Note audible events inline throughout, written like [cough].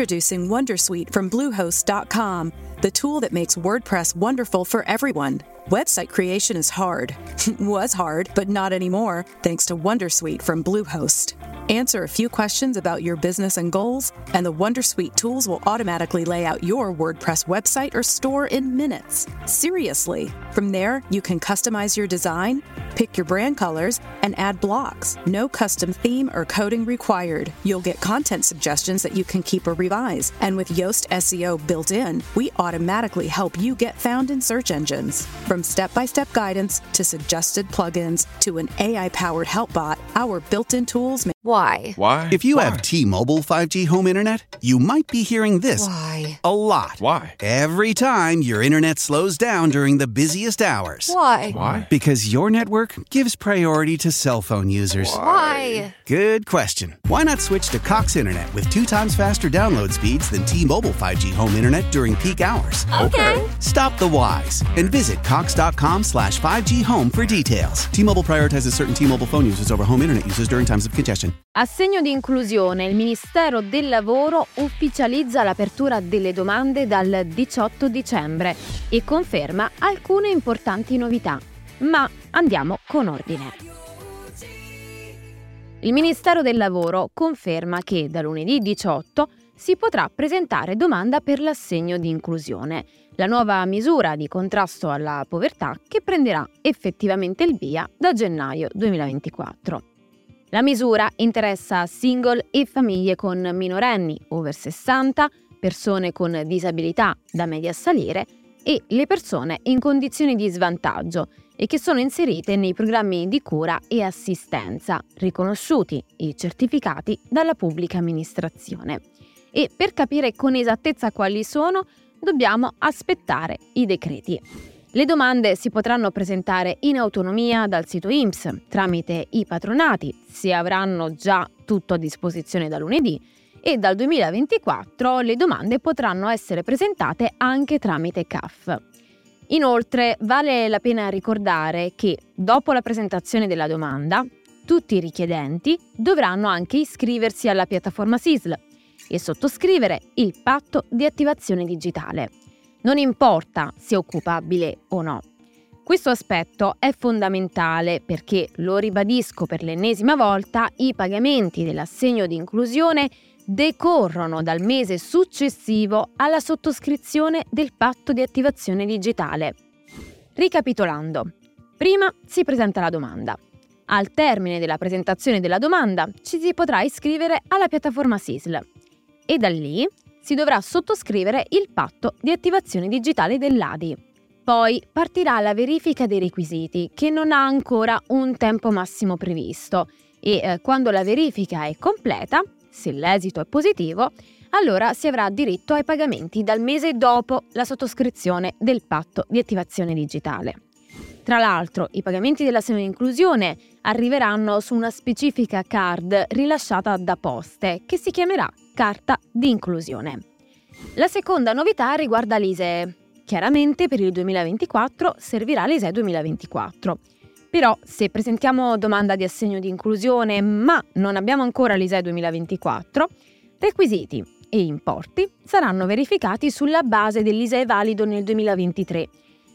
Introducing Wondersuite from Bluehost.com, the tool that makes WordPress wonderful for everyone. Website creation is hard. [laughs] Was hard, but not anymore, thanks to Wondersuite from Bluehost. Answer a few questions about your business and goals, and the Wondersuite tools will automatically lay out your WordPress website or store in minutes. Seriously. From there, you can customize your design, pick your brand colors, and add blocks. No custom theme or coding required. You'll get content suggestions that you can keep or revise. And with Yoast SEO built in, we automatically help you get found in search engines. From step by step guidance to suggested plugins to an AI powered help bot, our built in tools make Why? Why? If you Why? have T Mobile 5G home internet, you might be hearing this Why? a lot. Why? Every time your internet slows down during the busiest hours. Why? Why? Because your network gives priority to cell phone users. Why? Good question. Why not switch to Cox Internet with two times faster download speeds than T Mobile 5G home internet during peak hours? Okay. Stop the whys and visit Cox.com slash 5G home for details. T Mobile prioritizes certain T Mobile phone users over home internet users during times of congestion. A segno di inclusione, il Ministero del Lavoro ufficializza l'apertura delle domande dal 18 dicembre e conferma alcune importanti novità. Ma andiamo con ordine. Il Ministero del Lavoro conferma che da lunedì 18 si potrà presentare domanda per l'assegno di inclusione, la nuova misura di contrasto alla povertà che prenderà effettivamente il via da gennaio 2024. La misura interessa single e famiglie con minorenni over 60, persone con disabilità da media salire e le persone in condizioni di svantaggio e che sono inserite nei programmi di cura e assistenza riconosciuti e certificati dalla pubblica amministrazione. E per capire con esattezza quali sono, dobbiamo aspettare i decreti. Le domande si potranno presentare in autonomia dal sito IMSS tramite i patronati, se avranno già tutto a disposizione da lunedì, e dal 2024 le domande potranno essere presentate anche tramite CAF. Inoltre vale la pena ricordare che dopo la presentazione della domanda, tutti i richiedenti dovranno anche iscriversi alla piattaforma SISL e sottoscrivere il patto di attivazione digitale. Non importa se occupabile o no. Questo aspetto è fondamentale perché, lo ribadisco per l'ennesima volta, i pagamenti dell'assegno di inclusione decorrono dal mese successivo alla sottoscrizione del patto di attivazione digitale. Ricapitolando, prima si presenta la domanda. Al termine della presentazione della domanda ci si potrà iscrivere alla piattaforma SISL e da lì si dovrà sottoscrivere il patto di attivazione digitale dell'ADI. Poi partirà la verifica dei requisiti, che non ha ancora un tempo massimo previsto, e eh, quando la verifica è completa, se l'esito è positivo, allora si avrà diritto ai pagamenti dal mese dopo la sottoscrizione del patto di attivazione digitale. Tra l'altro, i pagamenti dell'assegno di inclusione arriveranno su una specifica card rilasciata da Poste, che si chiamerà carta di inclusione. La seconda novità riguarda l'ISEE. Chiaramente per il 2024 servirà l'ISEE 2024. Però se presentiamo domanda di assegno di inclusione ma non abbiamo ancora l'ISEE 2024, requisiti e importi saranno verificati sulla base dell'ISEE valido nel 2023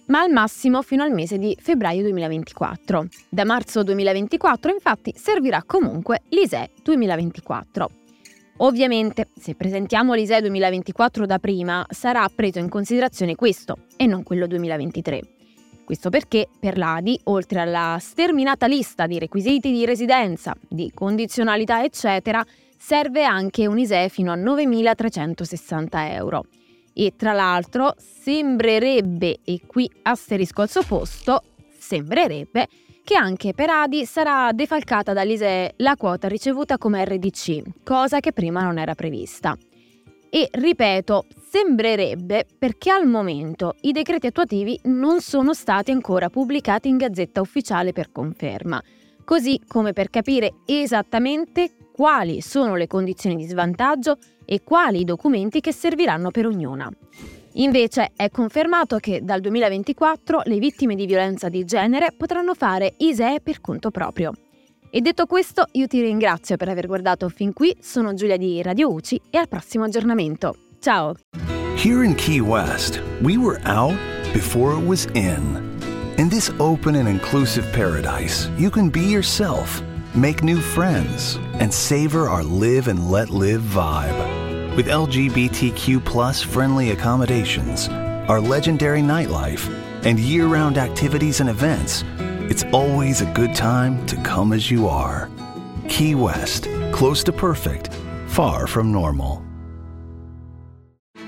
ma al massimo fino al mese di febbraio 2024. Da marzo 2024 infatti servirà comunque l'ISEE 2024. Ovviamente, se presentiamo l'ISEE 2024 da prima, sarà preso in considerazione questo e non quello 2023. Questo perché per l'ADI, oltre alla sterminata lista di requisiti di residenza, di condizionalità eccetera, serve anche un ISEE fino a 9.360 euro. E tra l'altro sembrerebbe, e qui asterisco al suo posto, sembrerebbe che anche per Adi sarà defalcata dall'ISEE la quota ricevuta come RDC, cosa che prima non era prevista. E ripeto, sembrerebbe perché al momento i decreti attuativi non sono stati ancora pubblicati in Gazzetta Ufficiale per conferma, così come per capire esattamente quali sono le condizioni di svantaggio e quali i documenti che serviranno per ognuna. Invece è confermato che dal 2024 le vittime di violenza di genere potranno fare ISEE per conto proprio. E detto questo, io ti ringrazio per aver guardato fin qui, sono Giulia di Radio UCI e al prossimo aggiornamento. Ciao! Here in Key West, we were out before it was in. In this open and inclusive paradise, you can be yourself, make new friends, and savor our live and let live vibe. With LGBTQ friendly accommodations, our legendary nightlife, and year round activities and events, it's always a good time to come as you are. Key West, close to perfect, far from normal.